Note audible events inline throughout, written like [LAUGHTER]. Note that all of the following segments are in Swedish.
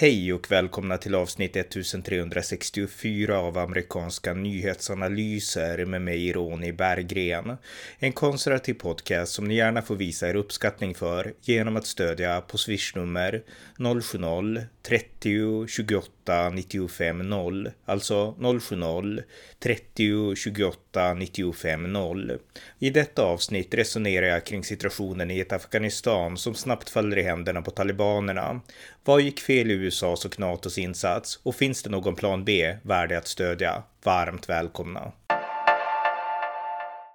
Hej och välkomna till avsnitt 1364 av amerikanska nyhetsanalyser med mig Ronny Berggren. En konservativ podcast som ni gärna får visa er uppskattning för genom att stödja på swishnummer 070 30 28 95 0, alltså 070 30 28 95 0. I detta avsnitt resonerar jag kring situationen i ett Afghanistan som snabbt faller i händerna på talibanerna. Vad gick fel i USAs och NATOs insats och finns det någon plan B värd att stödja? Varmt välkomna!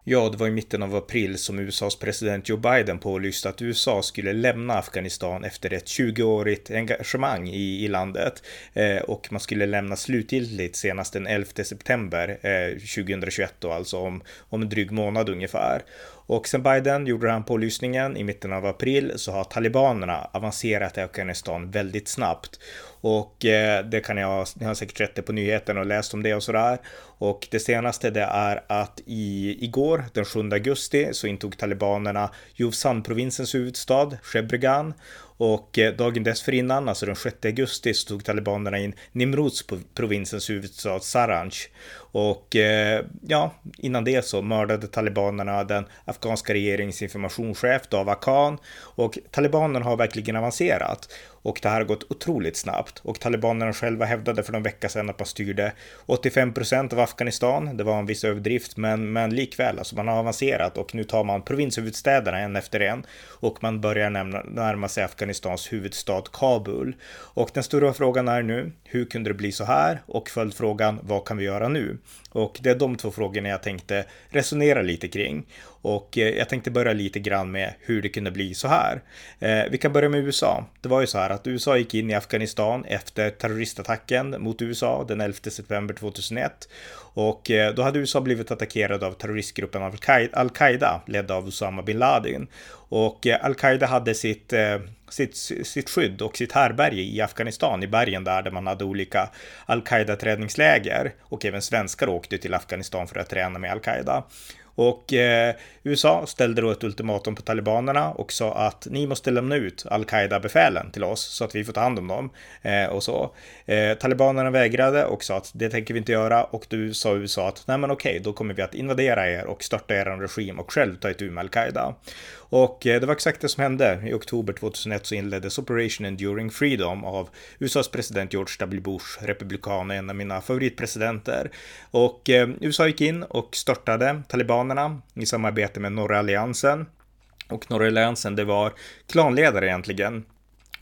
Ja, det var i mitten av april som USAs president Joe Biden pålyste att USA skulle lämna Afghanistan efter ett 20-årigt engagemang i, i landet eh, och man skulle lämna slutgiltigt senast den 11 september eh, 2021 då, alltså om, om en dryg månad ungefär. Och sen Biden gjorde den pålysningen i mitten av april så har talibanerna avancerat i Afghanistan väldigt snabbt. Och eh, det kan jag, ni har säkert sett det på nyheterna och läst om det och sådär. Och det senaste det är att i, igår, den 7 augusti, så intog talibanerna Juvsan-provinsens huvudstad, Shebregan. Och eh, dagen dessförinnan, alltså den 6 augusti, så tog talibanerna in Nimrods provinsens huvudstad Saranj. Och eh, ja, innan det så mördade talibanerna den afghanska regeringens informationschef Dava Khan och talibanerna har verkligen avancerat. Och det här har gått otroligt snabbt och talibanerna själva hävdade för någon vecka sedan att man styrde 85 procent av Afghanistan. Det var en viss överdrift, men, men likväl, alltså man har avancerat och nu tar man provinshuvudstäderna en efter en och man börjar nämna, närma sig Afghanistans huvudstad Kabul. Och den stora frågan är nu, hur kunde det bli så här? Och följdfrågan, vad kan vi göra nu? Och det är de två frågorna jag tänkte resonera lite kring. Och eh, jag tänkte börja lite grann med hur det kunde bli så här. Eh, vi kan börja med USA. Det var ju så här att USA gick in i Afghanistan efter terroristattacken mot USA den 11 september 2001. Och eh, då hade USA blivit attackerad av terroristgruppen Al-Qaida ledd av Osama bin Laden. Och Al-Qaida hade sitt sitt, sitt skydd och sitt härberge i Afghanistan, i bergen där, där man hade olika al-Qaida-träningsläger. Och även svenskar åkte till Afghanistan för att träna med al-Qaida. Och eh, USA ställde då ett ultimatum på talibanerna och sa att ni måste lämna ut al-Qaida-befälen till oss så att vi får ta hand om dem eh, och så. Eh, talibanerna vägrade och sa att det tänker vi inte göra och då sa USA att nej men okej, då kommer vi att invadera er och störta er regim och själv ta itu med al-Qaida. Och eh, det var exakt det som hände. I oktober 2001 så inleddes Operation Enduring Freedom av USAs president George W. Bush, republikan, en av mina favoritpresidenter. Och eh, USA gick in och störtade talibanerna i samarbete med norra alliansen. Och norra alliansen, det var klanledare egentligen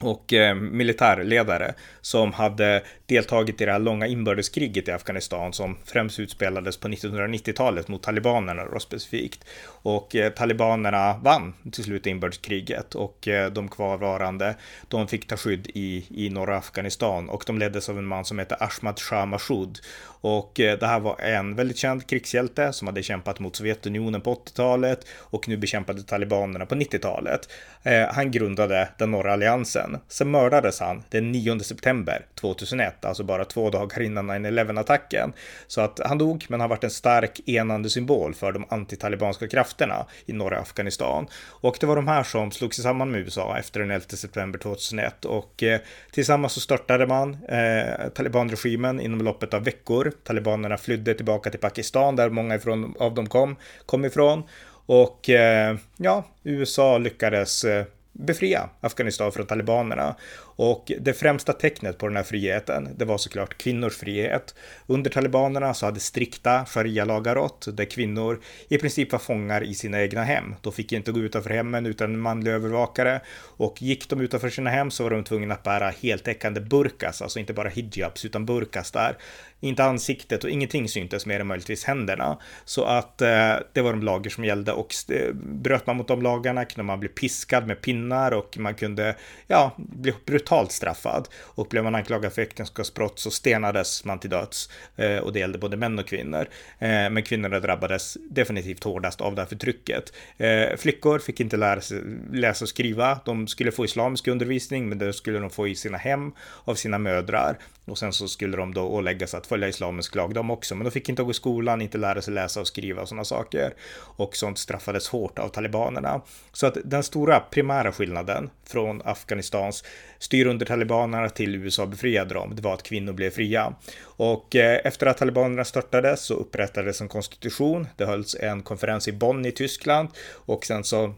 och eh, militärledare som hade deltagit i det här långa inbördeskriget i Afghanistan som främst utspelades på 1990-talet mot talibanerna då specifikt. Och eh, talibanerna vann till slut inbördeskriget och eh, de kvarvarande de fick ta skydd i, i norra Afghanistan och de leddes av en man som heter Ahmad Shah Massoud och eh, det här var en väldigt känd krigshjälte som hade kämpat mot Sovjetunionen på 80-talet och nu bekämpade talibanerna på 90-talet. Eh, han grundade den norra alliansen. Sen mördades han den 9 september 2001, alltså bara två dagar innan 9-11-attacken. Så att han dog, men har varit en stark enande symbol för de antitalibanska krafterna i norra Afghanistan. Och det var de här som slog sig samman med USA efter den 11 september 2001 och eh, tillsammans så störtade man eh, talibanregimen inom loppet av veckor Talibanerna flydde tillbaka till Pakistan där många ifrån, av dem kom, kom ifrån. Och eh, ja, USA lyckades eh, befria Afghanistan från talibanerna. Och det främsta tecknet på den här friheten, det var såklart kvinnors frihet. Under talibanerna så hade strikta sharia-lagar rått, där kvinnor i princip var fångar i sina egna hem. De fick inte gå utanför hemmen utan en manlig övervakare. Och gick de utanför sina hem så var de tvungna att bära heltäckande burkas, alltså inte bara hijabs utan burkas där. Inte ansiktet och ingenting syntes mer än möjligtvis händerna. Så att eh, det var de lagar som gällde och eh, bröt man mot de lagarna kunde man bli piskad med pinnar och man kunde ja, bli brutalt straffad. Och blev man anklagad för äktenskapsbrott så stenades man till döds. Eh, och det gällde både män och kvinnor. Eh, men kvinnorna drabbades definitivt hårdast av det här förtrycket. Eh, flickor fick inte lära sig läsa och skriva. De skulle få islamisk undervisning, men det skulle de få i sina hem av sina mödrar och sen så skulle de då åläggas att följa islamisk lag de också. Men de fick inte gå i skolan, inte lära sig läsa och skriva och sådana saker. Och sånt straffades hårt av talibanerna. Så att den stora primära skillnaden från Afghanistans styr under talibanerna till USA befriade dem, det var att kvinnor blev fria. Och eh, efter att talibanerna störtades så upprättades en konstitution. Det hölls en konferens i Bonn i Tyskland och sen så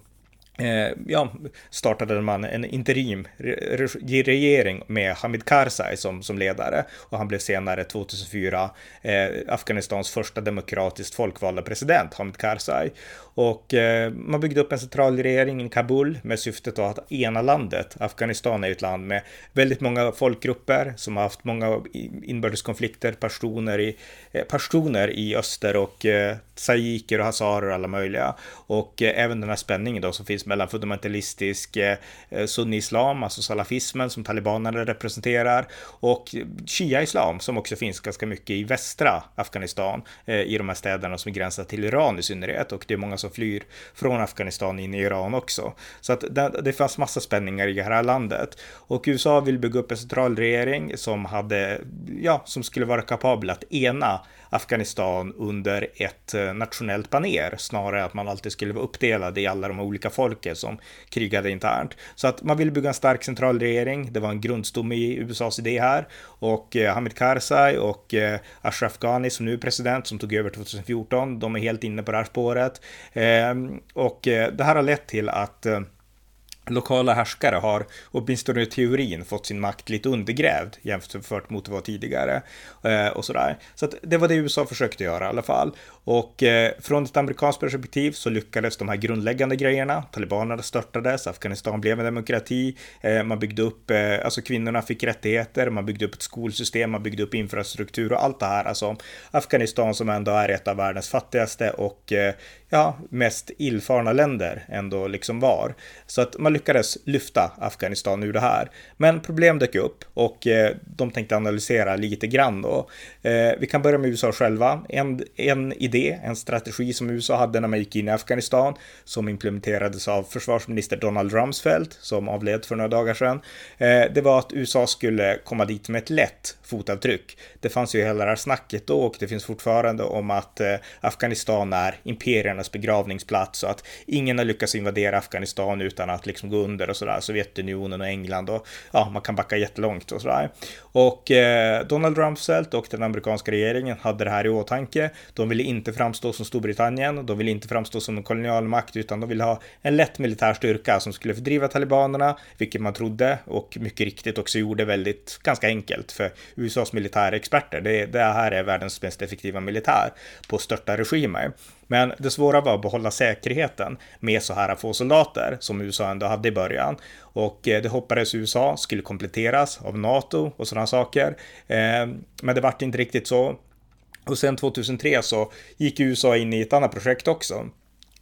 Eh, ja, startade man en interim regering med Hamid Karzai som, som ledare och han blev senare 2004 eh, Afghanistans första demokratiskt folkvalda president, Hamid Karzai. Och eh, man byggde upp en central regering i Kabul med syftet att ena landet. Afghanistan är ett land med väldigt många folkgrupper som har haft många inbördeskonflikter, personer i, eh, personer i öster och eh, sajiker och hazarer och alla möjliga. Och eh, även den här spänningen då som finns mellan fundamentalistisk eh, eh, sunni-islam, alltså salafismen som talibanerna representerar och shia-islam som också finns ganska mycket i västra Afghanistan eh, i de här städerna som gränsar till Iran i synnerhet och det är många som flyr från Afghanistan in i Iran också. Så att det, det fanns massa spänningar i det här landet och USA vill bygga upp en centralregering som hade, ja, som skulle vara kapabel att ena Afghanistan under ett eh, nationellt baner snarare att man alltid skulle vara uppdelad i alla de olika folken som krigade internt. Så att man ville bygga en stark centralregering. Det var en grundstomme i USAs idé här och eh, Hamid Karzai och eh, Ashraf Ghani som nu är president som tog över 2014. De är helt inne på det här spåret ehm, och det här har lett till att lokala härskare har åtminstone i teorin fått sin makt lite undergrävd jämfört mot vad tidigare eh, och sådär. Så att det var det USA försökte göra i alla fall. Och eh, från ett amerikanskt perspektiv så lyckades de här grundläggande grejerna. Talibanerna störtades, Afghanistan blev en demokrati, eh, man byggde upp, eh, alltså kvinnorna fick rättigheter, man byggde upp ett skolsystem, man byggde upp infrastruktur och allt det här. Alltså Afghanistan som ändå är ett av världens fattigaste och eh, ja, mest illfarna länder ändå liksom var. Så att man lyckades lyfta Afghanistan ur det här. Men problem dök upp och eh, de tänkte analysera lite grann då. Eh, vi kan börja med USA själva. En, en idé, en strategi som USA hade när man gick in i Afghanistan som implementerades av försvarsminister Donald Rumsfeld som avled för några dagar sedan. Eh, det var att USA skulle komma dit med ett lätt fotavtryck. Det fanns ju hela det här snacket då och det finns fortfarande om att Afghanistan är imperiernas begravningsplats och att ingen har lyckats invadera Afghanistan utan att liksom gå under och sådär. Sovjetunionen och England och ja, man kan backa jättelångt och sådär. Och eh, Donald Rumsfeld och den amerikanska regeringen hade det här i åtanke. De ville inte framstå som Storbritannien, de ville inte framstå som en kolonialmakt utan de ville ha en lätt militär styrka som skulle fördriva talibanerna, vilket man trodde och mycket riktigt också gjorde väldigt ganska enkelt för USAs militärexperter. Det, det här är världens mest effektiva militär på att störta regimer. Men det svåra var att behålla säkerheten med så här få soldater som USA ändå hade i början. Och eh, det hoppades USA skulle kompletteras av NATO och sådana saker. Eh, men det vart inte riktigt så. Och sen 2003 så gick USA in i ett annat projekt också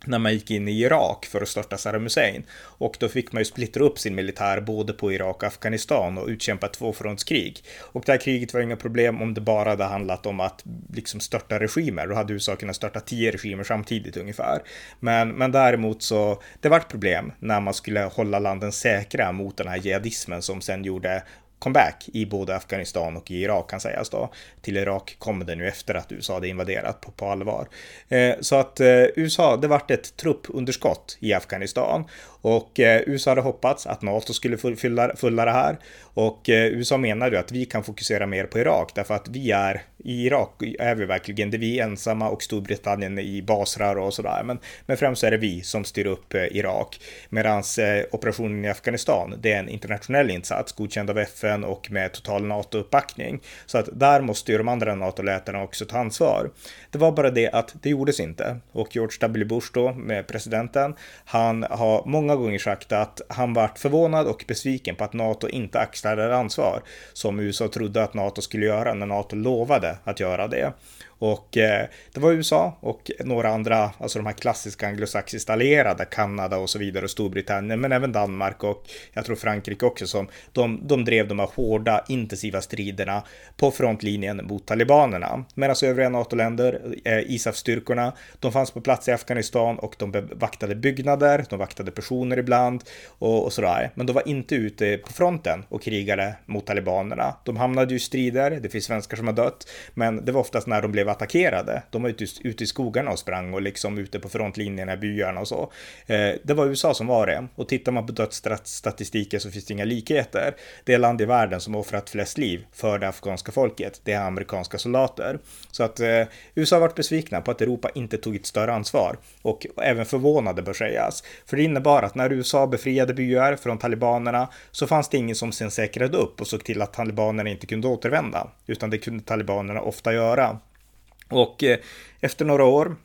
när man gick in i Irak för att störta Saddam Hussein. Och då fick man ju splittra upp sin militär både på Irak och Afghanistan och utkämpa tvåfrontskrig. Och det här kriget var inga problem om det bara hade handlat om att liksom störta regimer. Då hade USA kunnat störta tio regimer samtidigt ungefär. Men, men däremot så, det vart problem när man skulle hålla landen säkra mot den här jihadismen som sen gjorde comeback i både Afghanistan och i Irak kan sägas då. Till Irak kom det nu efter att USA hade invaderat på, på allvar. Eh, så att eh, USA, det vart ett truppunderskott i Afghanistan och eh, USA hade hoppats att NATO skulle fylla, fylla det här och eh, USA menar ju att vi kan fokusera mer på Irak därför att vi är i Irak är vi verkligen det vi är ensamma och Storbritannien i basrar och sådär. Men, men främst är det vi som styr upp eh, Irak. Medan eh, operationen i Afghanistan, det är en internationell insats godkänd av FN och med total NATO-uppbackning. Så att där måste ju de andra NATO-lätarna också ta ansvar. Det var bara det att det gjordes inte. Och George W. Bush då, med presidenten, han har många gånger sagt att han vart förvånad och besviken på att NATO inte axlade ansvar som USA trodde att NATO skulle göra när NATO lovade att göra det. Och eh, det var USA och några andra, alltså de här klassiska anglosaxiskt allierade, Kanada och så vidare och Storbritannien, men även Danmark och jag tror Frankrike också som de, de drev de här hårda intensiva striderna på frontlinjen mot talibanerna. Medan alltså övriga NATO-länder, eh, ISAF-styrkorna, de fanns på plats i Afghanistan och de vaktade byggnader, de vaktade personer ibland och, och sådär. Men de var inte ute på fronten och krigade mot talibanerna. De hamnade ju i strider, det finns svenskar som har dött, men det var oftast när de blev attackerade. De var ute, ute i skogarna och sprang och liksom ute på frontlinjerna i byarna och så. Eh, det var USA som var det. Och tittar man på dödsstatistiken så finns det inga likheter. Det land i världen som offrat flest liv för det afghanska folket, det är amerikanska soldater. Så att eh, USA har varit besvikna på att Europa inte tog ett större ansvar och även förvånade bör sägas. För det innebar att när USA befriade byar från talibanerna så fanns det ingen som sen säkrade upp och såg till att talibanerna inte kunde återvända, utan det kunde talibanerna ofta göra. Och eh, efter några år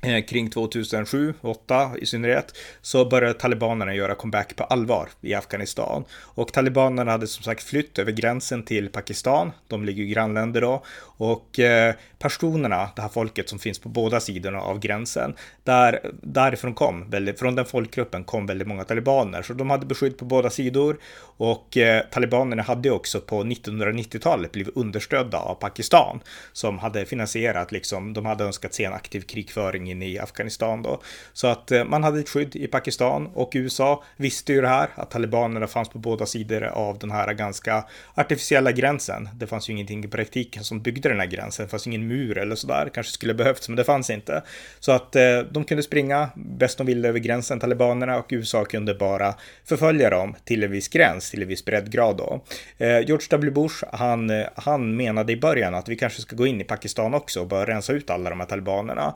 Eh, kring 2007, 2008 i synnerhet, så började talibanerna göra comeback på allvar i Afghanistan. Och talibanerna hade som sagt flytt över gränsen till Pakistan, de ligger ju grannländer då, och eh, pashtunerna, det här folket som finns på båda sidorna av gränsen, där, därifrån kom, väldigt, från den folkgruppen kom väldigt många talibaner, så de hade beskydd på båda sidor. Och eh, talibanerna hade också på 1990-talet blivit understödda av Pakistan som hade finansierat, liksom, de hade önskat se en aktiv krigföring in i Afghanistan då. Så att eh, man hade ett skydd i Pakistan och USA visste ju det här, att talibanerna fanns på båda sidor av den här ganska artificiella gränsen. Det fanns ju ingenting i praktiken som byggde den här gränsen, det fanns ingen mur eller sådär, kanske skulle behövts, men det fanns inte. Så att eh, de kunde springa bäst de ville över gränsen, talibanerna, och USA kunde bara förfölja dem till en viss gräns, till en viss breddgrad då. Eh, George W. Bush, han, han menade i början att vi kanske ska gå in i Pakistan också och börja rensa ut alla de här talibanerna.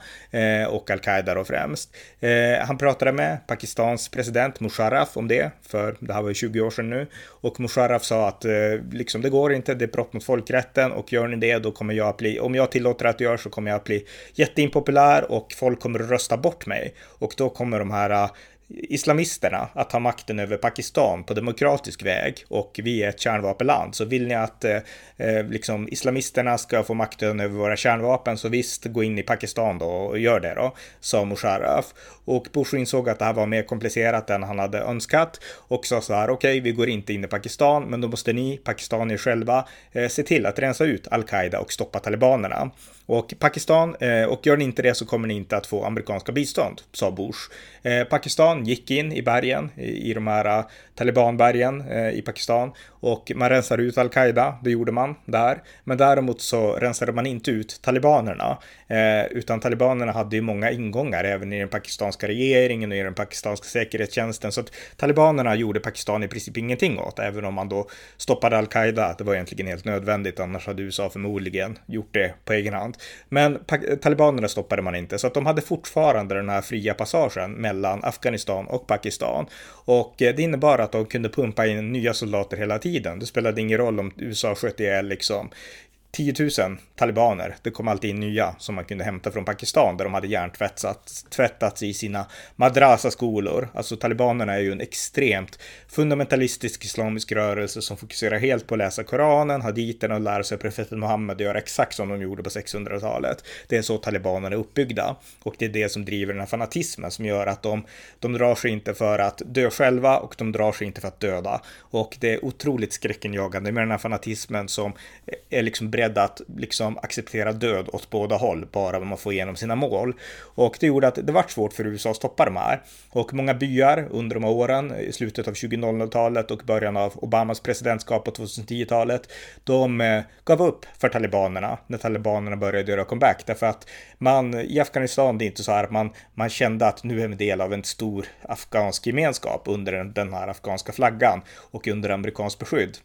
Eh, och al-Qaida då främst. Eh, han pratade med Pakistans president Musharraf om det, för det här var ju 20 år sedan nu. Och Musharraf sa att eh, liksom det går inte, det är brott mot folkrätten och gör ni det då kommer jag att bli, om jag tillåter att göra så kommer jag att bli jätteimpopulär och folk kommer att rösta bort mig. Och då kommer de här islamisterna att ta makten över Pakistan på demokratisk väg och vi är ett kärnvapenland. Så vill ni att eh, eh, liksom islamisterna ska få makten över våra kärnvapen så visst, gå in i Pakistan då och gör det då, sa Musharraf. Och Bush insåg att det här var mer komplicerat än han hade önskat och sa så här, okej, okay, vi går inte in i Pakistan, men då måste ni, pakistanier själva, eh, se till att rensa ut al-Qaida och stoppa talibanerna. Och Pakistan, eh, och gör ni inte det så kommer ni inte att få amerikanska bistånd, sa Bush. Eh, Pakistan gick in i bergen, i, de här eh, talibanbergen i Pakistan och man rensade ut al-Qaida, det gjorde man där. Men däremot så rensade man inte ut talibanerna, Eh, utan talibanerna hade ju många ingångar även i den pakistanska regeringen och i den pakistanska säkerhetstjänsten. Så att talibanerna gjorde Pakistan i princip ingenting åt, även om man då stoppade al-Qaida. Det var egentligen helt nödvändigt, annars hade USA förmodligen gjort det på egen hand. Men talibanerna stoppade man inte, så att de hade fortfarande den här fria passagen mellan Afghanistan och Pakistan. Och eh, det innebar att de kunde pumpa in nya soldater hela tiden. Det spelade ingen roll om USA sköt ihjäl liksom 10 000 talibaner. Det kom alltid in nya som man kunde hämta från Pakistan där de hade hjärntvättats tvättats i sina madrasa-skolor. Alltså talibanerna är ju en extremt fundamentalistisk islamisk rörelse som fokuserar helt på att läsa Koranen, haditerna och lära sig profeten Muhammed och göra exakt som de gjorde på 600-talet. Det är så talibanerna är uppbyggda och det är det som driver den här fanatismen som gör att de, de drar sig inte för att dö själva och de drar sig inte för att döda. Och det är otroligt skräckenjagande med den här fanatismen som är liksom beredda att liksom acceptera död åt båda håll, bara man får igenom sina mål. Och det gjorde att det var svårt för USA att stoppa de här. Och många byar under de här åren, i slutet av 2000-talet och början av Obamas presidentskap på 2010-talet, de eh, gav upp för talibanerna när talibanerna började göra comeback. Därför att man i Afghanistan, det är inte så här att man, man kände att nu är vi del av en stor afghansk gemenskap under den, den här afghanska flaggan och under amerikanskt beskydd.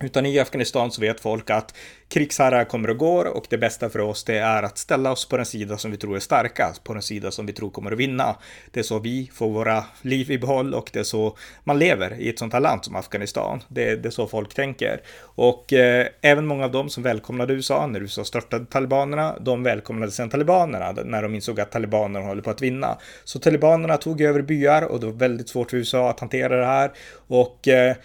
Utan i Afghanistan så vet folk att krigsherrar kommer och går och det bästa för oss det är att ställa oss på den sida som vi tror är starkast, på den sida som vi tror kommer att vinna. Det är så vi får våra liv i behåll och det är så man lever i ett sånt här land som Afghanistan. Det, det är så folk tänker. Och eh, även många av dem som välkomnade USA när USA störtade talibanerna, de välkomnade sen talibanerna när de insåg att talibanerna håller på att vinna. Så talibanerna tog över byar och det var väldigt svårt för USA att hantera det här och eh,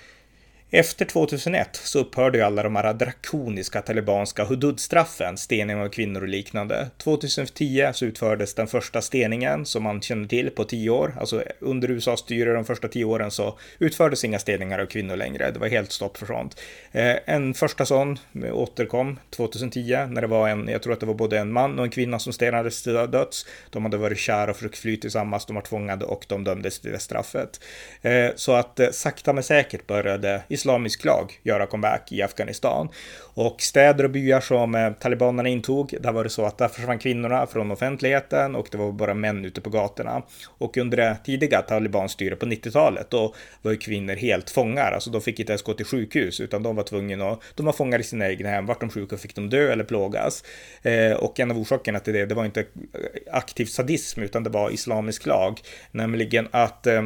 efter 2001 så upphörde ju alla de här drakoniska talibanska hududstraffen, stening av kvinnor och liknande. 2010 så utfördes den första steningen som man känner till på tio år. Alltså under USAs styre de första tio åren så utfördes inga steningar av kvinnor längre. Det var helt stopp för sånt. Eh, en första sån återkom 2010 när det var en, jag tror att det var både en man och en kvinna som stenades till döds. De hade varit kära och försökt fly tillsammans, de var tvångade och de dömdes till det straffet. Eh, så att eh, sakta men säkert började islamisk lag göra comeback i Afghanistan. Och städer och byar som eh, talibanerna intog, där var det så att där försvann kvinnorna från offentligheten och det var bara män ute på gatorna. Och under det tidiga talibanstyret på 90-talet, då var ju kvinnor helt fångar, alltså de fick inte ens gå till sjukhus, utan de var tvungna att, de var fångar i sina egna hem, vart de sjuka fick de dö eller plågas. Eh, och en av orsakerna till det, det var inte aktiv sadism, utan det var islamisk lag, nämligen att eh,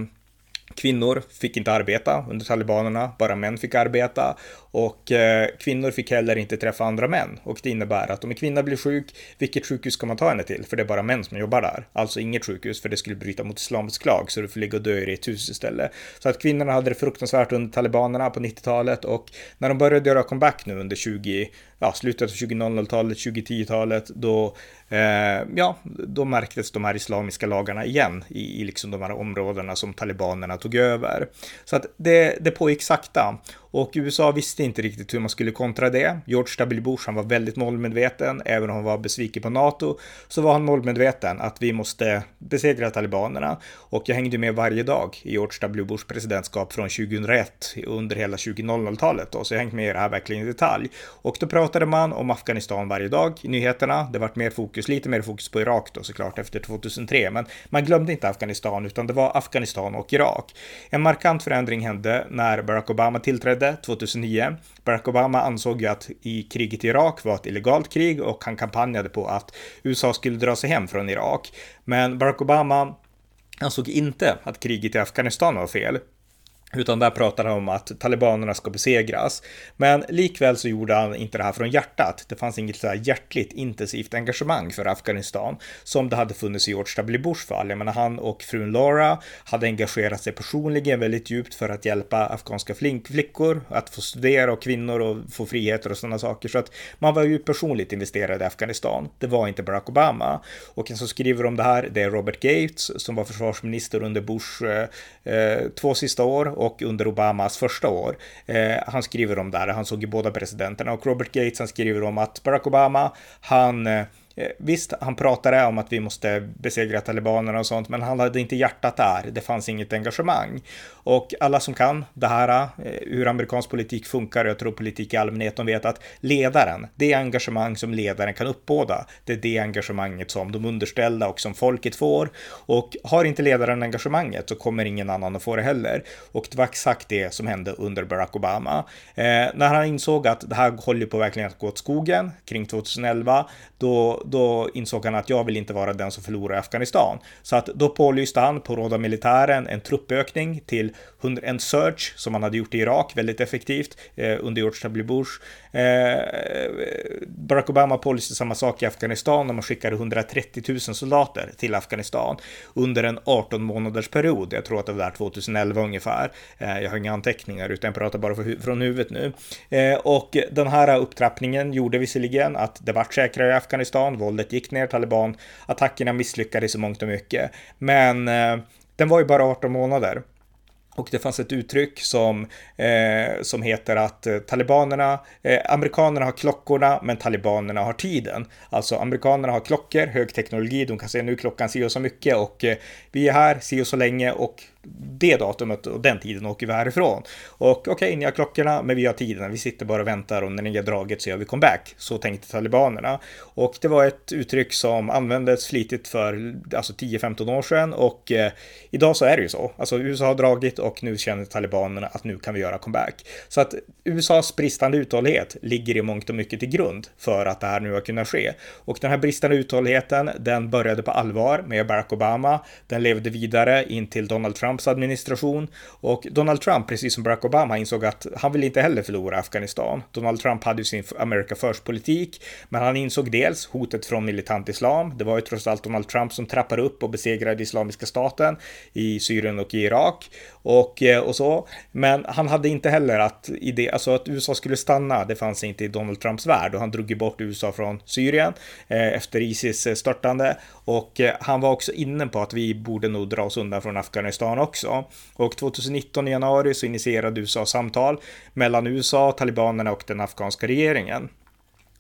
Kvinnor fick inte arbeta under talibanerna, bara män fick arbeta och eh, kvinnor fick heller inte träffa andra män och det innebär att om en kvinna blir sjuk, vilket sjukhus ska man ta henne till? För det är bara män som jobbar där, alltså inget sjukhus för det skulle bryta mot islamisk lag så du får ligga och dö i ett hus istället. Så att kvinnorna hade det fruktansvärt under talibanerna på 90-talet och när de började göra comeback nu under 20, ja, slutet av 2000-talet, 2010-talet, då, eh, ja, då märktes de här islamiska lagarna igen i, i liksom de här områdena som talibanerna tog över. Så att det, det pågick sakta och USA visste inte riktigt hur man skulle kontra det. George W. Bush, han var väldigt målmedveten, även om han var besviken på NATO, så var han målmedveten att vi måste besegra talibanerna. Och jag hängde med varje dag i George W. Bushs presidentskap från 2001 under hela 2000-talet då, så jag hängt med i det här verkligen i detalj. Och då pratade man om Afghanistan varje dag i nyheterna. Det vart mer fokus, lite mer fokus på Irak då såklart efter 2003, men man glömde inte Afghanistan utan det var Afghanistan och Irak. En markant förändring hände när Barack Obama tillträdde tillträdde 2009. Barack Obama ansåg ju att i kriget i Irak var ett illegalt krig och han kampanjade på att USA skulle dra sig hem från Irak. Men Barack Obama ansåg inte att kriget i Afghanistan var fel. Utan där pratar han om att talibanerna ska besegras. Men likväl så gjorde han inte det här från hjärtat. Det fanns inget så här hjärtligt intensivt engagemang för Afghanistan som det hade funnits i George W. Bush fall. Jag menar, han och frun Laura hade engagerat sig personligen väldigt djupt för att hjälpa afghanska flickor att få studera och kvinnor och få friheter och sådana saker. Så att man var ju personligt investerad i Afghanistan. Det var inte Barack Obama. Och en som skriver om det här, det är Robert Gates som var försvarsminister under Bush eh, eh två sista år och under Obamas första år. Eh, han skriver om det här, han såg ju båda presidenterna och Robert Gates han skriver om att Barack Obama, han eh, Eh, visst, han pratade om att vi måste besegra talibanerna och sånt, men han hade inte hjärtat där. Det fanns inget engagemang. Och alla som kan det här, eh, hur amerikansk politik funkar, jag tror politik i allmänhet, de vet att ledaren, det engagemang som ledaren kan uppbåda, det är det engagemanget som de underställda och som folket får. Och har inte ledaren engagemanget så kommer ingen annan att få det heller. Och det var exakt det som hände under Barack Obama. Eh, när han insåg att det här håller på verkligen att gå åt skogen kring 2011, då, då insåg han att jag vill inte vara den som förlorar Afghanistan. Så att då pålyste han på råd av militären en truppökning till en search som man hade gjort i Irak väldigt effektivt eh, under George W. Bush. Eh, Barack Obama policy samma sak i Afghanistan när man skickade 130 000 soldater till Afghanistan under en 18 månaders period. Jag tror att det var där 2011 ungefär. Eh, jag har inga anteckningar utan jag pratar bara från huvudet nu. Eh, och den här upptrappningen gjorde visserligen att det vart säkrare i Afghanistan våldet gick ner, taliban-attackerna misslyckades i mångt och mycket. Men eh, den var ju bara 18 månader. Och det fanns ett uttryck som, eh, som heter att eh, talibanerna, eh, amerikanerna har klockorna men talibanerna har tiden. Alltså amerikanerna har klockor, hög teknologi, de kan säga nu klockan si och så mycket och eh, vi är här si och så länge och det datumet och den tiden åker vi härifrån. Och okej, okay, ni har klockorna, men vi har tiden. Vi sitter bara och väntar och när ni har dragit så gör vi comeback. Så tänkte talibanerna. Och det var ett uttryck som användes flitigt för alltså 10-15 år sedan och eh, idag så är det ju så. Alltså USA har dragit och nu känner talibanerna att nu kan vi göra comeback. Så att USAs bristande uthållighet ligger i mångt och mycket till grund för att det här nu har kunnat ske. Och den här bristande uthålligheten, den började på allvar med Barack Obama. Den levde vidare in till Donald Trump Trumps administration och Donald Trump, precis som Barack Obama, insåg att han vill inte heller förlora Afghanistan. Donald Trump hade ju sin America First-politik, men han insåg dels hotet från militant islam. Det var ju trots allt Donald Trump som trappade upp och besegrade Islamiska staten i Syrien och i Irak och, eh, och så. Men han hade inte heller att, idé, alltså att USA skulle stanna, det fanns inte i Donald Trumps värld och han drog ju bort USA från Syrien eh, efter Isis eh, störtande och eh, han var också inne på att vi borde nog dra oss undan från Afghanistan också. Och 2019 i januari så initierade USA samtal mellan USA, talibanerna och den afghanska regeringen.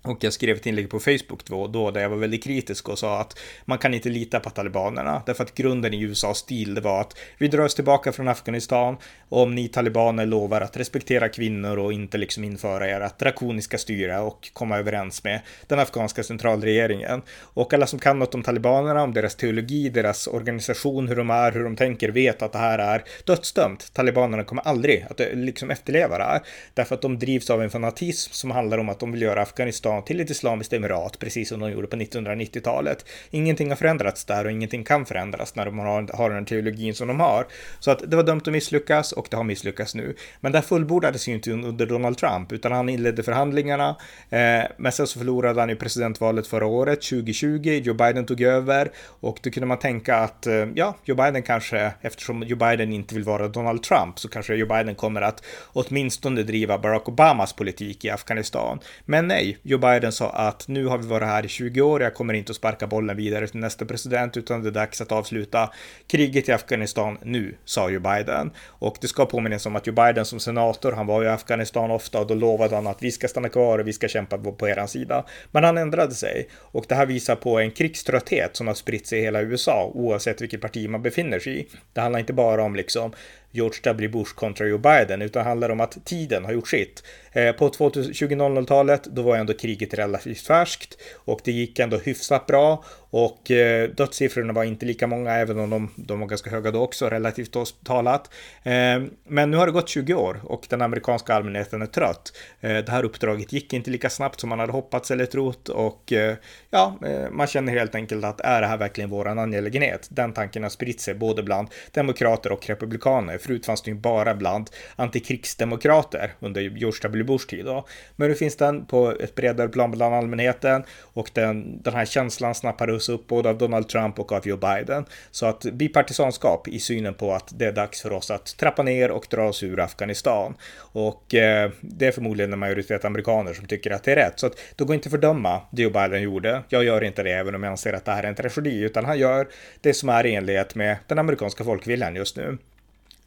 Och jag skrev ett inlägg på Facebook då, då där jag var väldigt kritisk och sa att man kan inte lita på talibanerna därför att grunden i USAs stil det var att vi drar oss tillbaka från Afghanistan om ni talibaner lovar att respektera kvinnor och inte liksom införa era drakoniska styre och komma överens med den afghanska centralregeringen. Och alla som kan något om talibanerna, om deras teologi, deras organisation, hur de är, hur de tänker, vet att det här är dödsdömt. Talibanerna kommer aldrig att eh, liksom efterleva det här därför att de drivs av en fanatism som handlar om att de vill göra Afghanistan till ett islamiskt emirat, precis som de gjorde på 1990-talet. Ingenting har förändrats där och ingenting kan förändras när de har, har den teologin som de har. Så att det var dömt att misslyckas och det har misslyckats nu. Men det fullbordades ju inte under Donald Trump, utan han inledde förhandlingarna. Eh, men sen så förlorade han ju presidentvalet förra året, 2020. Joe Biden tog över och då kunde man tänka att eh, ja, Joe Biden kanske, eftersom Joe Biden inte vill vara Donald Trump, så kanske Joe Biden kommer att åtminstone driva Barack Obamas politik i Afghanistan. Men nej, Joe Joe Biden sa att nu har vi varit här i 20 år, jag kommer inte att sparka bollen vidare till nästa president, utan det är dags att avsluta kriget i Afghanistan nu, sa Joe Biden. Och det ska påminnas om att Joe Biden som senator, han var i Afghanistan ofta och då lovade han att vi ska stanna kvar och vi ska kämpa på er sida. Men han ändrade sig och det här visar på en krigströtthet som har spritt sig i hela USA, oavsett vilket parti man befinner sig i. Det handlar inte bara om liksom George W. Bush kontra Joe Biden, utan handlar om att tiden har gjort sitt. Eh, på 2000-talet, då var ändå kriget relativt färskt och det gick ändå hyfsat bra och eh, dödssiffrorna var inte lika många, även om de, de var ganska höga då också, relativt talat. Eh, men nu har det gått 20 år och den amerikanska allmänheten är trött. Eh, det här uppdraget gick inte lika snabbt som man hade hoppats eller trott och eh, ja, eh, man känner helt enkelt att är det här verkligen våran angelägenhet? Den tanken har spritt sig både bland demokrater och republikaner. Förut fanns det ju bara bland antikrigsdemokrater under George W. Bush tid. Då. Men nu finns den på ett bredare plan bland allmänheten och den, den här känslan snappar upp både av Donald Trump och av Joe Biden. Så att bipartisanskap i synen på att det är dags för oss att trappa ner och dra oss ur Afghanistan. Och eh, det är förmodligen en majoritet amerikaner som tycker att det är rätt. Så att det går inte att fördöma det Joe Biden gjorde. Jag gör inte det även om jag anser att det här är en tragedi, utan han gör det som är i enlighet med den amerikanska folkviljan just nu.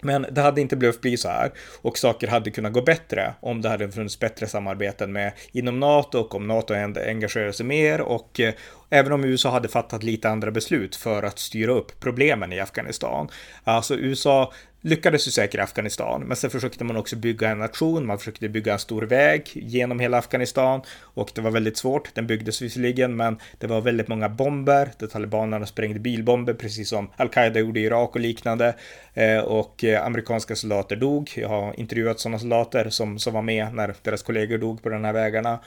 Men det hade inte behövt bli så här och saker hade kunnat gå bättre om det hade funnits bättre samarbeten med inom NATO och om NATO engagerade sig mer och, eh, Även om USA hade fattat lite andra beslut för att styra upp problemen i Afghanistan. Alltså USA lyckades ju säkra Afghanistan, men sen försökte man också bygga en nation, man försökte bygga en stor väg genom hela Afghanistan och det var väldigt svårt. Den byggdes visserligen, men det var väldigt många bomber där talibanerna sprängde bilbomber, precis som al-Qaida gjorde i Irak och liknande. Eh, och eh, amerikanska soldater dog. Jag har intervjuat sådana soldater som, som var med när deras kollegor dog på de här vägarna.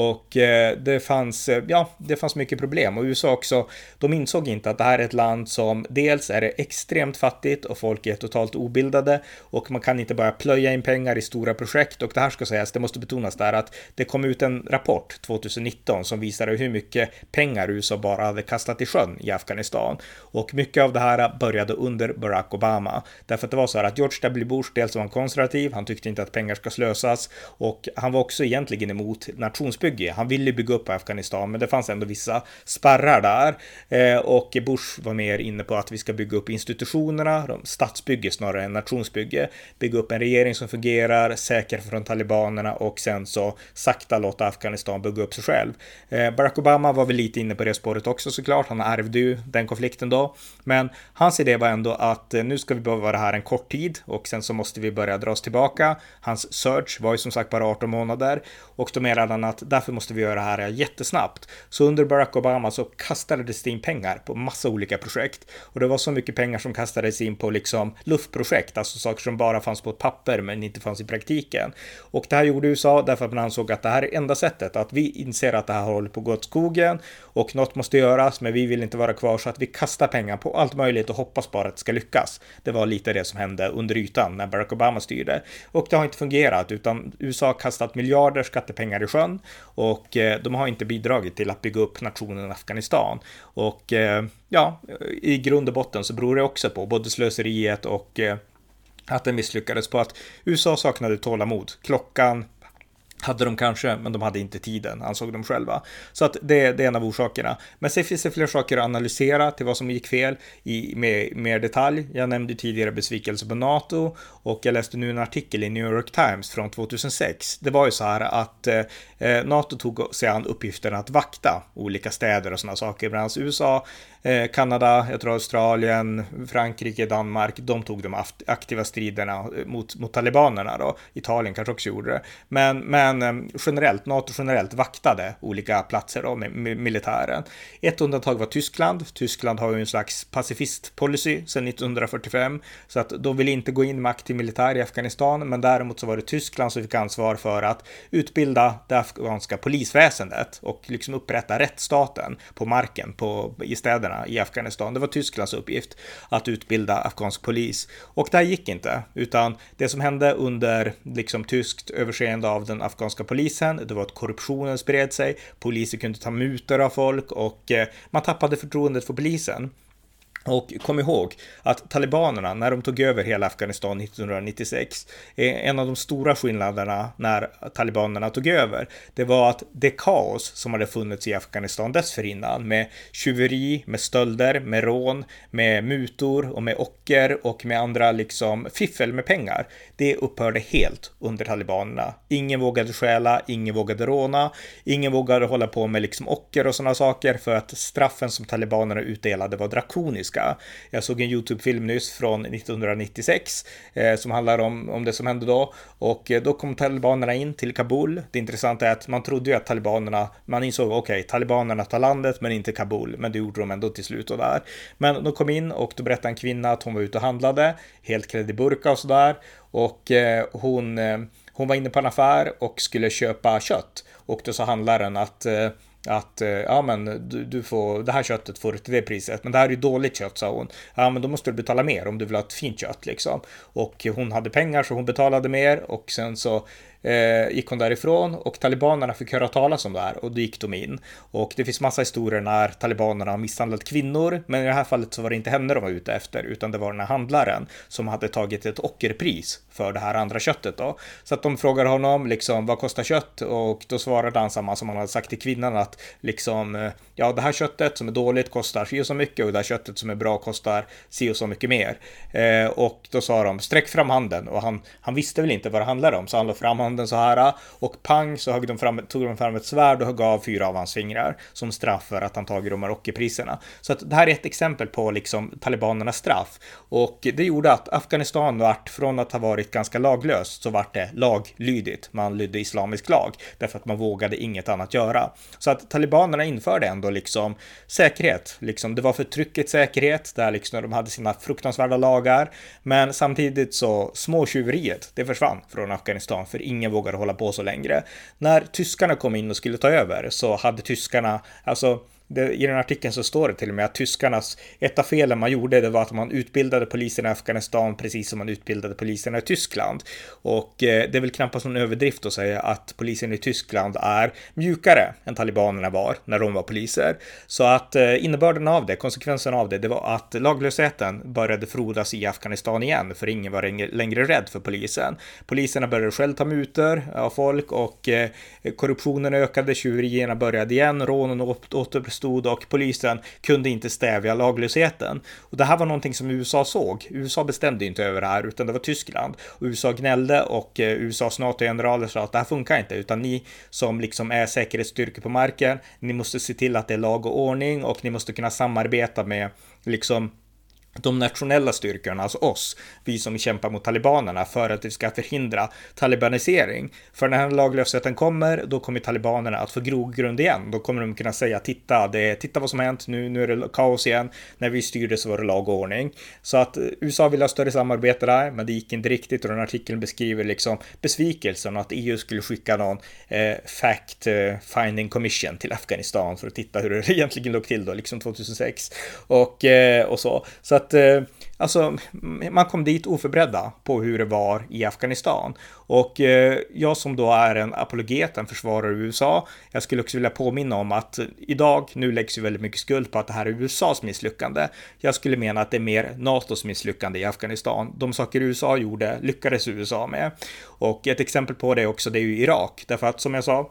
Och eh, det fanns, eh, ja, det fanns mycket problem. Och USA också, de insåg inte att det här är ett land som dels är extremt fattigt och folk är totalt obildade och man kan inte bara plöja in pengar i stora projekt. Och det här ska sägas, det måste betonas där att det kom ut en rapport 2019 som visade hur mycket pengar USA bara hade kastat i sjön i Afghanistan. Och mycket av det här började under Barack Obama. Därför att det var så här att George W. Bush dels var han konservativ, han tyckte inte att pengar ska slösas. Och han var också egentligen emot nationsbyggnad nationsbygge. Han ville bygga upp Afghanistan, men det fanns ändå vissa spärrar där. Eh, och Bush var mer inne på att vi ska bygga upp institutionerna, statsbygge snarare än nationsbygge. Bygga upp en regering som fungerar, säker från talibanerna och sen så sakta låta Afghanistan bygga upp sig själv. Eh, Barack Obama var väl lite inne på det spåret också såklart. Han ärvde ju den konflikten då. Men hans idé var ändå att eh, nu ska vi behöva vara här en kort tid och sen så måste vi börja dra oss tillbaka. Hans search var ju som sagt bara 18 månader och då menade han att därför måste vi göra det här jättesnabbt. Så under Barack Obama så kastades det in pengar på massa olika projekt och det var så mycket pengar som kastades in på liksom luftprojekt, alltså saker som bara fanns på ett papper men inte fanns i praktiken. Och det här gjorde USA därför att man ansåg att det här är enda sättet att vi inser att det här håller på att gå åt skogen och något måste göras, men vi vill inte vara kvar så att vi kastar pengar på allt möjligt och hoppas bara att det ska lyckas. Det var lite det som hände under ytan när Barack Obama styrde och det har inte fungerat utan USA har kastat miljarder skattepengar i sjön och eh, de har inte bidragit till att bygga upp nationen Afghanistan. Och eh, ja, i grund och botten så beror det också på både slöseriet och eh, att den misslyckades på att USA saknade tålamod. Klockan hade de kanske, men de hade inte tiden, ansåg de själva. Så att det, det är en av orsakerna. Men sen finns det fler saker att analysera till vad som gick fel i mer, mer detalj. Jag nämnde tidigare besvikelse på NATO och jag läste nu en artikel i New York Times från 2006. Det var ju så här att eh, NATO tog sig an uppgiften att vakta olika städer och sådana saker, medan USA Eh, Kanada, jag tror Australien, Frankrike, Danmark, de tog de aktiva striderna eh, mot, mot talibanerna då. Italien kanske också gjorde det. Men, men eh, generellt, NATO generellt vaktade olika platser då med, med militären. Ett undantag var Tyskland. Tyskland har ju en slags pacifistpolicy sedan 1945, så att de vill inte gå in med aktiv militär i Afghanistan, men däremot så var det Tyskland som fick ansvar för att utbilda det afghanska polisväsendet och liksom upprätta rättsstaten på marken på, i städerna städerna i Afghanistan. Det var Tysklands uppgift att utbilda afghansk polis. Och det här gick inte, utan det som hände under liksom tyskt överseende av den afghanska polisen, det var att korruptionen spred sig, poliser kunde ta mutor av folk och eh, man tappade förtroendet för polisen. Och kom ihåg att talibanerna, när de tog över hela Afghanistan 1996, eh, en av de stora skillnaderna när talibanerna tog över, det var att det kaos som hade funnits i Afghanistan dessförinnan med tjuveri, med stölder, med rån, med mutor och med ocker och med andra liksom fiffel med pengar, det upphörde helt under talibanerna. Ingen vågade stjäla, ingen vågade råna, ingen vågade hålla på med liksom ocker och sådana saker för att straffen som talibanerna utdelade var drakoniska historiska. Jag såg en YouTube-film nyss från 1996 eh, som handlar om, om det som hände då och eh, då kom talibanerna in till Kabul. Det intressanta är att man trodde ju att talibanerna, man insåg okej, okay, talibanerna tar landet men inte Kabul, men det gjorde de ändå till slut och där. Men de kom in och då berättade en kvinna att hon var ute och handlade, helt klädd i burka och sådär och eh, hon eh, hon var inne på en affär och skulle köpa kött och då sa handlaren att eh, att eh, ja men du, du, får det här köttet får du till det priset men det här är ju dåligt kött sa hon. Ja men då måste du betala mer om du vill ha ett fint kött liksom. Och hon hade pengar så hon betalade mer och sen så eh, gick hon därifrån och talibanerna fick höra talas om det här och då gick de in. Och det finns massa historier när talibanerna har misshandlat kvinnor, men i det här fallet så var det inte henne de var ute efter, utan det var den här handlaren som hade tagit ett ockerpris för det här andra köttet då. Så att de frågar honom liksom vad kostar kött och då svarade han samma som han hade sagt till kvinnan att liksom eh, ja, det här köttet som är dåligt kostar si och så mycket och det här köttet som är bra kostar si och så mycket mer. Eh, och då sa de sträck fram handen och han, han visste väl inte vad det handlade om så han la fram handen så här och pang så högg de fram, tog de fram ett svärd och högg av fyra av hans fingrar som straff för att han tagit de här ockerpriserna. Så att det här är ett exempel på liksom talibanernas straff och det gjorde att Afghanistan vart från att ha varit ganska laglöst så vart det laglydigt. Man lydde islamisk lag därför att man vågade inget annat göra. Så att talibanerna införde ändå liksom säkerhet, liksom det var förtryckets säkerhet där liksom de hade sina fruktansvärda lagar. Men samtidigt så småtjuveriet, det försvann från Afghanistan för ingen vågade hålla på så längre. När tyskarna kom in och skulle ta över så hade tyskarna, alltså det, I den artikeln så står det till och med att tyskarnas, ett av felen man gjorde det var att man utbildade poliserna i Afghanistan precis som man utbildade poliserna i Tyskland. Och eh, det är väl knappast någon överdrift att säga att polisen i Tyskland är mjukare än talibanerna var när de var poliser. Så att eh, innebörden av det, konsekvensen av det, det var att laglösheten började frodas i Afghanistan igen, för ingen var längre rädd för polisen. Poliserna började själv ta mutor av folk och eh, korruptionen ökade, tjuverierna började igen, rånen återuppstod stod och polisen kunde inte stävja laglösheten. Och det här var någonting som USA såg. USA bestämde inte över det här, utan det var Tyskland. Och USA gnällde och eh, USAs NATO-generaler sa att det här funkar inte, utan ni som liksom är säkerhetsstyrkor på marken, ni måste se till att det är lag och ordning och ni måste kunna samarbeta med liksom de nationella styrkorna, alltså oss, vi som kämpar mot talibanerna för att vi ska förhindra talibanisering. För när den här laglösheten kommer, då kommer talibanerna att få grogrund igen. Då kommer de kunna säga titta, det, titta vad som har hänt, nu, nu är det kaos igen. När vi styrde så var det lag och ordning. Så att eh, USA vill ha större samarbete där, men det gick inte riktigt och den artikeln beskriver liksom besvikelsen att EU skulle skicka någon eh, fact eh, finding commission till Afghanistan för att titta hur det [LAUGHS] egentligen låg till då, liksom 2006 och, eh, och så. Så att eh, alltså, man kom dit oförberedda på hur det var i Afghanistan. Och eh, jag som då är en apologet, en försvarare av USA, jag skulle också vilja påminna om att idag, nu läggs ju väldigt mycket skuld på att det här är USAs misslyckande. Jag skulle mena att det är mer NATOs misslyckande i Afghanistan. De saker USA gjorde lyckades USA med. Och ett exempel på det också, det är ju Irak, därför att som jag sa,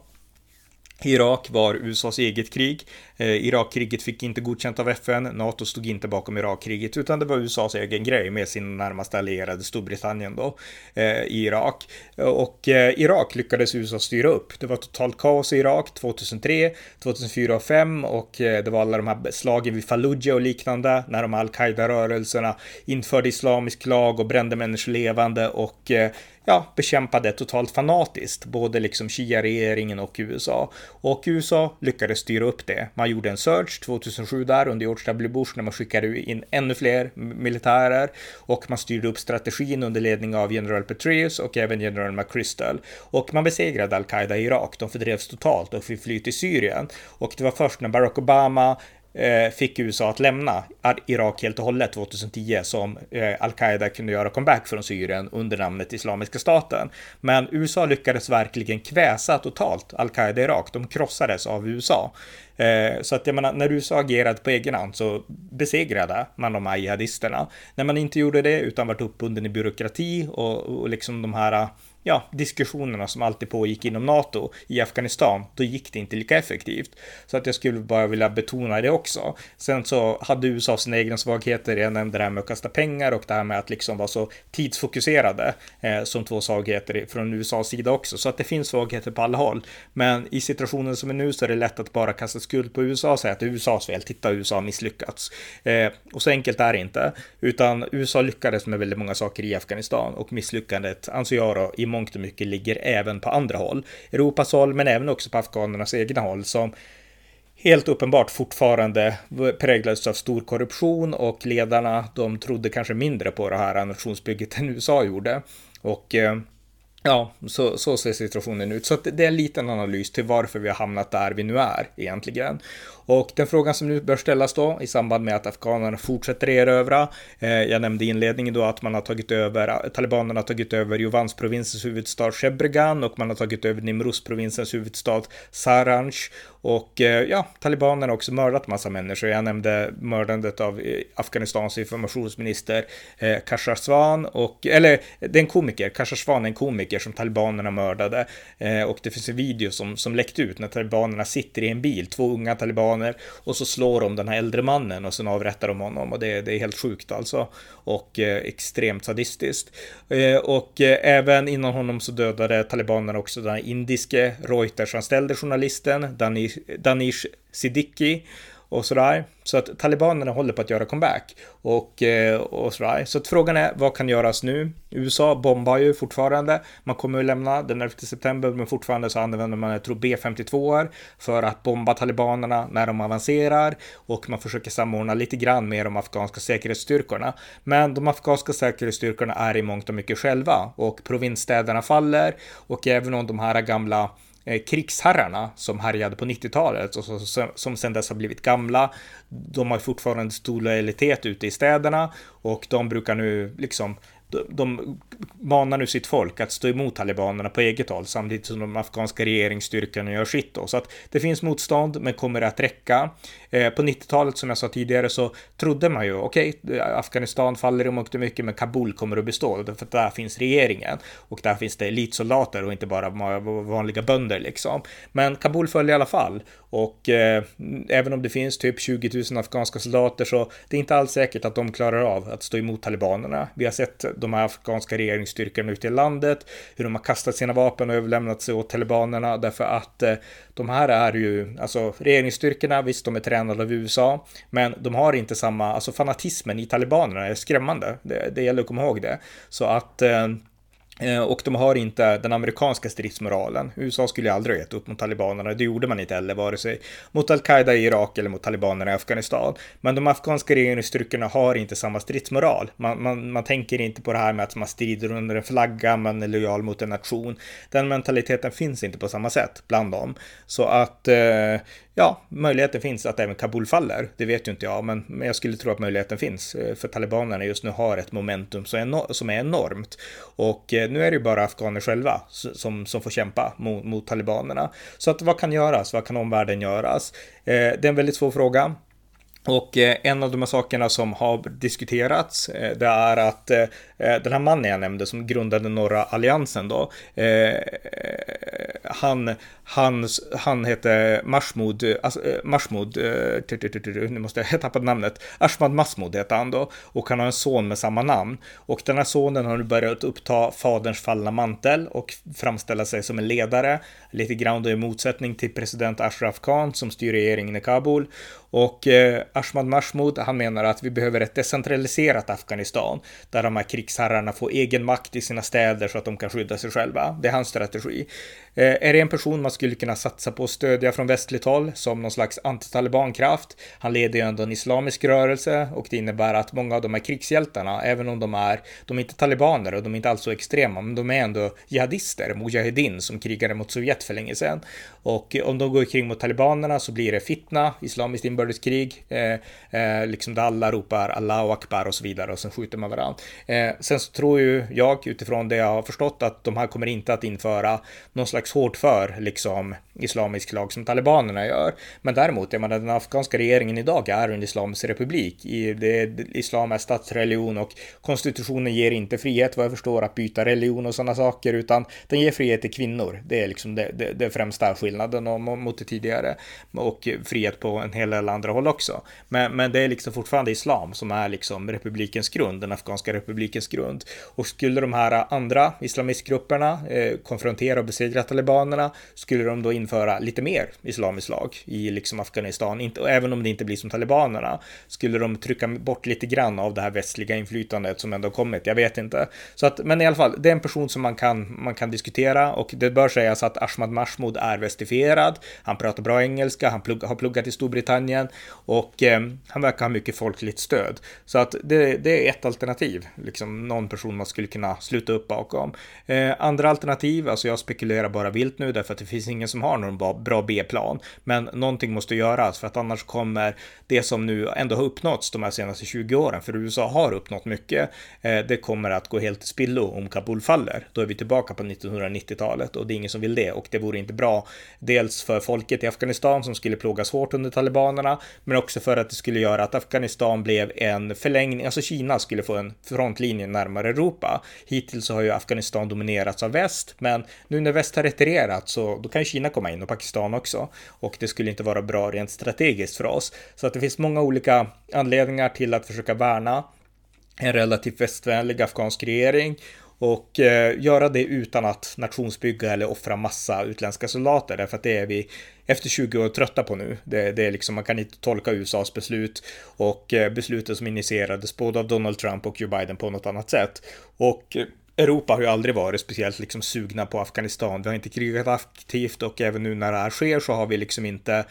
Irak var USAs eget krig. Eh, Irakkriget fick inte godkänt av FN. NATO stod inte bakom Irakkriget, utan det var USAs egen grej med sin närmaste allierade Storbritannien då eh, i Irak. Och eh, Irak lyckades USA styra upp. Det var totalt kaos i Irak 2003, 2004 och 2005 och eh, det var alla de här slagen vid Fallujah och liknande när de al-Qaida-rörelserna införde islamisk lag och brände människor levande och eh, ja, bekämpade totalt fanatiskt, både liksom Shia-regeringen och USA. Och USA lyckades styra upp det. Man gjorde en search 2007 där under George W. Bush när man skickade in ännu fler militärer och man styrde upp strategin under ledning av general Petraeus och även general McChrystal. Och man besegrade al-Qaida i Irak. De fördrevs totalt och fick fly till Syrien. Och det var först när Barack Obama Eh, fick USA att lämna Irak helt och hållet 2010 som eh, al-Qaida kunde göra comeback från Syrien under namnet Islamiska staten. Men USA lyckades verkligen kväsa totalt al-Qaida Irak. De krossades av USA. Eh, så att jag menar, när USA agerade på egen hand så besegrade man de här jihadisterna. När man inte gjorde det utan varit uppbunden i byråkrati och, och liksom de här ja, diskussionerna som alltid pågick inom NATO i Afghanistan, då gick det inte lika effektivt. Så att jag skulle bara vilja betona det också. Sen så hade USA sina egna svagheter. Jag nämnde det här med att kasta pengar och det här med att liksom vara så tidsfokuserade eh, som två svagheter från USAs sida också. Så att det finns svagheter på alla håll. Men i situationen som är nu så är det lätt att bara kasta skuld på USA och säga att det är USAs fel. Titta, USA har misslyckats. Eh, och så enkelt är det inte, utan USA lyckades med väldigt många saker i Afghanistan och misslyckandet anser jag då i mångt och mycket ligger även på andra håll. Europas håll, men även också på afghanernas egna håll som helt uppenbart fortfarande präglades av stor korruption och ledarna, de trodde kanske mindre på det här nationsbygget än USA gjorde. Och eh, Ja, så, så ser situationen ut. Så det är en liten analys till varför vi har hamnat där vi nu är egentligen. Och den frågan som nu bör ställas då i samband med att afghanerna fortsätter erövra. Eh, jag nämnde i inledningen då att man har tagit över, talibanerna har tagit över Jovansprovinsens huvudstad Shebregan och man har tagit över Nimruzprovinsens huvudstad Saranj. Och eh, ja, talibanerna har också mördat massa människor. Jag nämnde mördandet av eh, Afghanistans informationsminister eh, Kashasvan och, eller det är en komiker, Kashasvan är en komiker som talibanerna mördade. Eh, och det finns en video som, som läckt ut när talibanerna sitter i en bil, två unga talibaner amerikaner och så slår de den här äldre mannen och sen avrättar de honom och det, det är helt sjukt alltså och eh, extremt sadistiskt. Eh, och eh, även innan honom så dödade talibanerna också den indiske Reuters-anställde journalisten Danish, Danish Siddiqui och sådär. Så att talibanerna håller på att göra comeback och, eh, och sådär. Så att frågan är vad kan göras nu? USA bombar ju fortfarande. Man kommer att lämna den 11 september, men fortfarande så använder man, jag tror B52 för att bomba talibanerna när de avancerar och man försöker samordna lite grann med de afghanska säkerhetsstyrkorna. Men de afghanska säkerhetsstyrkorna är i mångt och mycket själva och provinsstäderna faller och även om de här gamla Eh, krigsherrarna som härjade på 90-talet och som sedan dess har blivit gamla. De har fortfarande stor lojalitet ute i städerna och de brukar nu liksom de manar nu sitt folk att stå emot talibanerna på eget håll samtidigt som de afghanska regeringsstyrkorna gör sitt då. Så att det finns motstånd, men kommer det att räcka? Eh, på 90-talet som jag sa tidigare så trodde man ju, okej, okay, Afghanistan faller i mångt och mycket, men Kabul kommer att bestå, för att där finns regeringen och där finns det elitsoldater och inte bara vanliga bönder liksom. Men Kabul föll i alla fall och eh, även om det finns typ 20 000 afghanska soldater så det är inte alls säkert att de klarar av att stå emot talibanerna. Vi har sett de här afghanska regeringsstyrkorna ute i landet, hur de har kastat sina vapen och överlämnat sig åt talibanerna därför att eh, de här är ju, alltså regeringsstyrkorna, visst de är tränade av USA, men de har inte samma, alltså fanatismen i talibanerna är skrämmande. Det, det gäller att komma ihåg det. Så att Eh, Eh, och de har inte den amerikanska stridsmoralen. USA skulle aldrig ha gett upp mot talibanerna, det gjorde man inte heller, vare sig mot al-Qaida i Irak eller mot talibanerna i Afghanistan. Men de afghanska regeringsstyrkorna har inte samma stridsmoral. Man, man, man tänker inte på det här med att man strider under en flagga, man är lojal mot en nation. Den mentaliteten finns inte på samma sätt bland dem. Så att eh, ja, möjligheten finns att även Kabul faller. Det vet ju inte jag, men, men jag skulle tro att möjligheten finns. Eh, för talibanerna just nu har ett momentum som är enormt. Och eh, nu är det ju bara afghaner själva som, som får kämpa mot, mot talibanerna. Så att vad kan göras? Vad kan omvärlden göras? Eh, det är en väldigt svår fråga. Och eh, en av de här sakerna som har diskuterats, eh, det är att den här mannen jag nämnde som grundade Norra Alliansen då, han, han, han heter Mahmoud, alltså, eh, Mahmoud, eh, nu måste jag [LAUGHS] tappa namnet, Ashmad Masmoud heter han då, och han har en son med samma namn. Och den här sonen har nu börjat uppta faderns fallna mantel och framställa sig som en ledare, lite grann då i motsättning till president Ashraf Khan som styr regeringen i Kabul. Och eh, Ashmad Mahmoud, han menar att vi behöver ett decentraliserat Afghanistan där de här krigsherrarna får egen makt i sina städer så att de kan skydda sig själva. Det är hans strategi. Eh, är det en person man skulle kunna satsa på att stödja från västligt håll som någon slags antitalibankraft? Han leder ju ändå en islamisk rörelse och det innebär att många av de här krigshjältarna, även om de är, de är inte talibaner och de är inte alls så extrema, men de är ändå jihadister, mujahedin som krigade mot Sovjet för länge sedan. Och om de går kring mot talibanerna så blir det fitna, islamiskt inbördeskrig, eh, eh, liksom där alla ropar Allahu akbar och så vidare och sen skjuter man varandra. Eh, sen så tror ju jag utifrån det jag har förstått att de här kommer inte att införa någon slags hårt för liksom islamisk lag som talibanerna gör. Men däremot, jag menar den afghanska regeringen idag är en islamisk republik. I det, islam är statsreligion och konstitutionen ger inte frihet vad jag förstår att byta religion och sådana saker utan den ger frihet till kvinnor. Det är liksom det, det, det främsta skillnaden mot det tidigare och frihet på en hel del andra håll också. Men, men det är liksom fortfarande islam som är liksom republikens grund, den afghanska republikens grund. Och skulle de här andra islamistgrupperna eh, konfrontera och besegra talibanerna skulle de då införa lite mer islamisk lag i liksom Afghanistan, inte, även om det inte blir som talibanerna, skulle de trycka bort lite grann av det här västliga inflytandet som ändå kommit. Jag vet inte. Så att, men i alla fall, det är en person som man kan, man kan diskutera och det bör sägas att Ahmad Mahmoud är vestifierad. Han pratar bra engelska, han plugg, har pluggat i Storbritannien och eh, han verkar ha mycket folkligt stöd. Så att det, det är ett alternativ, liksom någon person man skulle kunna sluta upp bakom. Eh, andra alternativ, alltså jag spekulerar bara vilt nu därför att det finns ingen som har någon bra B-plan. Men någonting måste göras för att annars kommer det som nu ändå har uppnåtts de här senaste 20 åren, för USA har uppnått mycket, eh, det kommer att gå helt till spillo om Kabul faller. Då är vi tillbaka på 1990-talet och det är ingen som vill det och det vore inte bra. Dels för folket i Afghanistan som skulle plågas hårt under talibanerna, men också för att det skulle göra att Afghanistan blev en förlängning, alltså Kina skulle få en frontlinje närmare Europa. Hittills så har ju Afghanistan dominerats av väst, men nu när väst har retirerat så då kan Kina komma in och Pakistan också. Och det skulle inte vara bra rent strategiskt för oss. Så att det finns många olika anledningar till att försöka värna en relativt västvänlig afghansk regering och eh, göra det utan att nationsbygga eller offra massa utländska soldater därför att det är vi efter 20 år trötta på nu. Det, det är liksom, man kan inte tolka USAs beslut och eh, besluten som initierades både av Donald Trump och Joe Biden på något annat sätt. Och eh, Europa har ju aldrig varit speciellt liksom sugna på Afghanistan. Vi har inte krigat aktivt och även nu när det här sker så har vi liksom inte,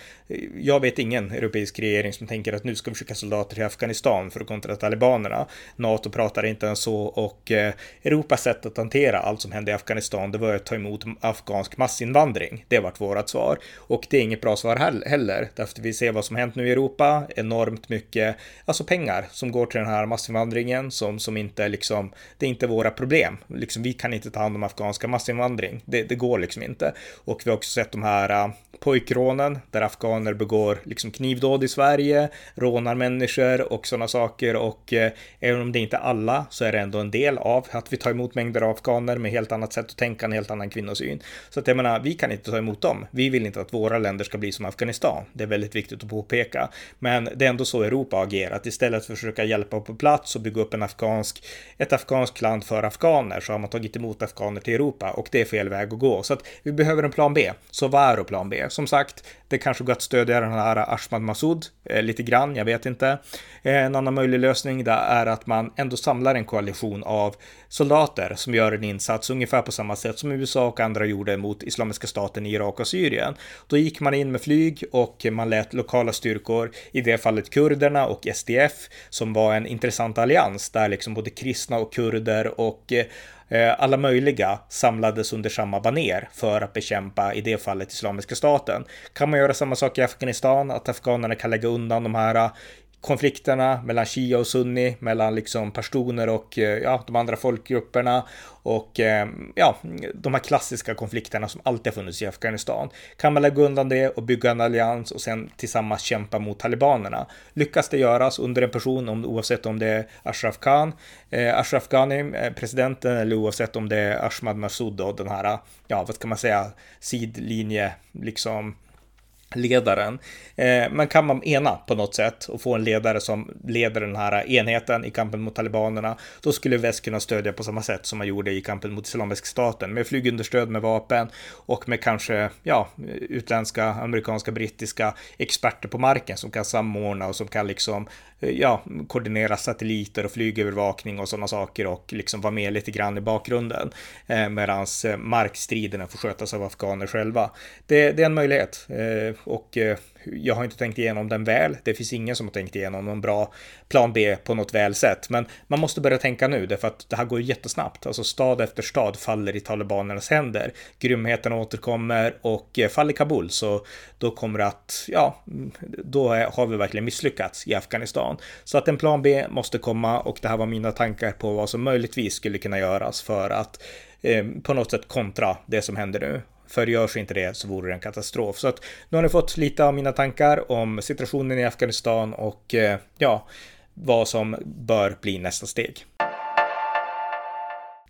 jag vet ingen europeisk regering som tänker att nu ska vi skicka soldater till Afghanistan för att kontra talibanerna. NATO pratar inte ens så och eh, Europas sätt att hantera allt som hände i Afghanistan, det var att ta emot afghansk massinvandring. Det vart vårat svar och det är inget bra svar heller, därför vi ser vad som hänt nu i Europa, enormt mycket, alltså pengar som går till den här massinvandringen som, som inte liksom, det är inte våra problem Liksom, vi kan inte ta hand om afghanska massinvandring. Det, det går liksom inte. Och vi har också sett de här uh, pojkrånen där afghaner begår liksom knivdåd i Sverige, rånar människor och sådana saker. Och uh, även om det inte är alla så är det ändå en del av att vi tar emot mängder av afghaner med helt annat sätt att tänka, en helt annan kvinnosyn. Så att jag menar, vi kan inte ta emot dem. Vi vill inte att våra länder ska bli som Afghanistan. Det är väldigt viktigt att påpeka. Men det är ändå så Europa har agerat. Istället för att försöka hjälpa på plats och bygga upp en afghansk, ett afghanskt land för afghaner så har man tagit emot afghaner till Europa och det är fel väg att gå. Så att vi behöver en plan B. Så vad är då plan B? Som sagt, det kanske går att stödja den här Ashmad Massoud eh, lite grann, jag vet inte. Eh, en annan möjlig lösning där är att man ändå samlar en koalition av soldater som gör en insats ungefär på samma sätt som USA och andra gjorde mot Islamiska staten i Irak och Syrien. Då gick man in med flyg och man lät lokala styrkor, i det fallet kurderna och SDF, som var en intressant allians där liksom både kristna och kurder och eh, Eh, alla möjliga samlades under samma baner för att bekämpa, i det fallet, Islamiska staten. Kan man göra samma sak i Afghanistan, att afghanerna kan lägga undan de här konflikterna mellan Shia och Sunni, mellan liksom pashtuner och eh, ja, de andra folkgrupperna och eh, ja, de här klassiska konflikterna som alltid har funnits i Afghanistan. Kan man lägga undan det och bygga en allians och sen tillsammans kämpa mot talibanerna? Lyckas det göras under en person, om, oavsett om det är Ashraf Khan, eh, Ashraf Ghani, eh, presidenten, eller oavsett om det är Ahmad Massoud och den här, ja, vad ska man säga, sidlinje, liksom ledaren. Eh, men kan man ena på något sätt och få en ledare som leder den här enheten i kampen mot talibanerna, då skulle väst kunna stödja på samma sätt som man gjorde i kampen mot Islamiska staten med flygunderstöd med vapen och med kanske ja, utländska, amerikanska, brittiska experter på marken som kan samordna och som kan liksom eh, ja, koordinera satelliter och flygövervakning och sådana saker och liksom vara med lite grann i bakgrunden. Eh, Medan eh, markstriderna får skötas av afghaner själva. Det, det är en möjlighet eh, och eh, jag har inte tänkt igenom den väl. Det finns ingen som har tänkt igenom någon bra plan B på något väl sätt. Men man måste börja tänka nu, därför att det här går jättesnabbt. Alltså stad efter stad faller i talibanernas händer. Grymheten återkommer och eh, faller Kabul, så då kommer det att, ja, då har vi verkligen misslyckats i Afghanistan. Så att en plan B måste komma och det här var mina tankar på vad som möjligtvis skulle kunna göras för att eh, på något sätt kontra det som händer nu. För görs inte det så vore det en katastrof. Så att nu har ni fått lite av mina tankar om situationen i Afghanistan och eh, ja, vad som bör bli nästa steg.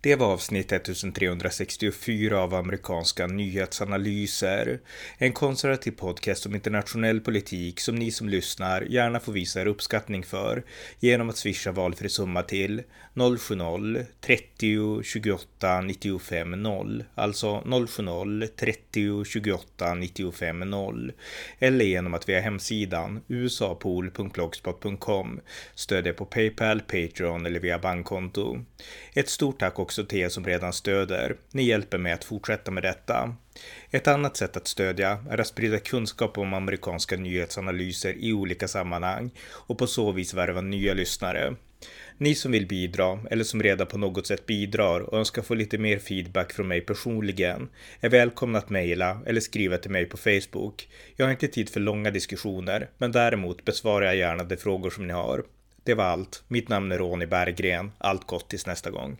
Det var avsnitt 1364 av amerikanska nyhetsanalyser. En konservativ podcast om internationell politik som ni som lyssnar gärna får visa er uppskattning för genom att swisha valfri summa till 070-30 28 95 0. Alltså 070 30 28 95 0. Eller genom att via hemsidan usapool.blogspot.com stödja på Paypal, Patreon eller via bankkonto. Ett stort tack också till er som redan stöder. Ni hjälper mig att fortsätta med detta. Ett annat sätt att stödja är att sprida kunskap om amerikanska nyhetsanalyser i olika sammanhang och på så vis värva nya lyssnare. Ni som vill bidra eller som redan på något sätt bidrar och önskar få lite mer feedback från mig personligen är välkomna att mejla eller skriva till mig på Facebook. Jag har inte tid för långa diskussioner, men däremot besvarar jag gärna de frågor som ni har. Det var allt. Mitt namn är Ronny Berggren. Allt gott tills nästa gång.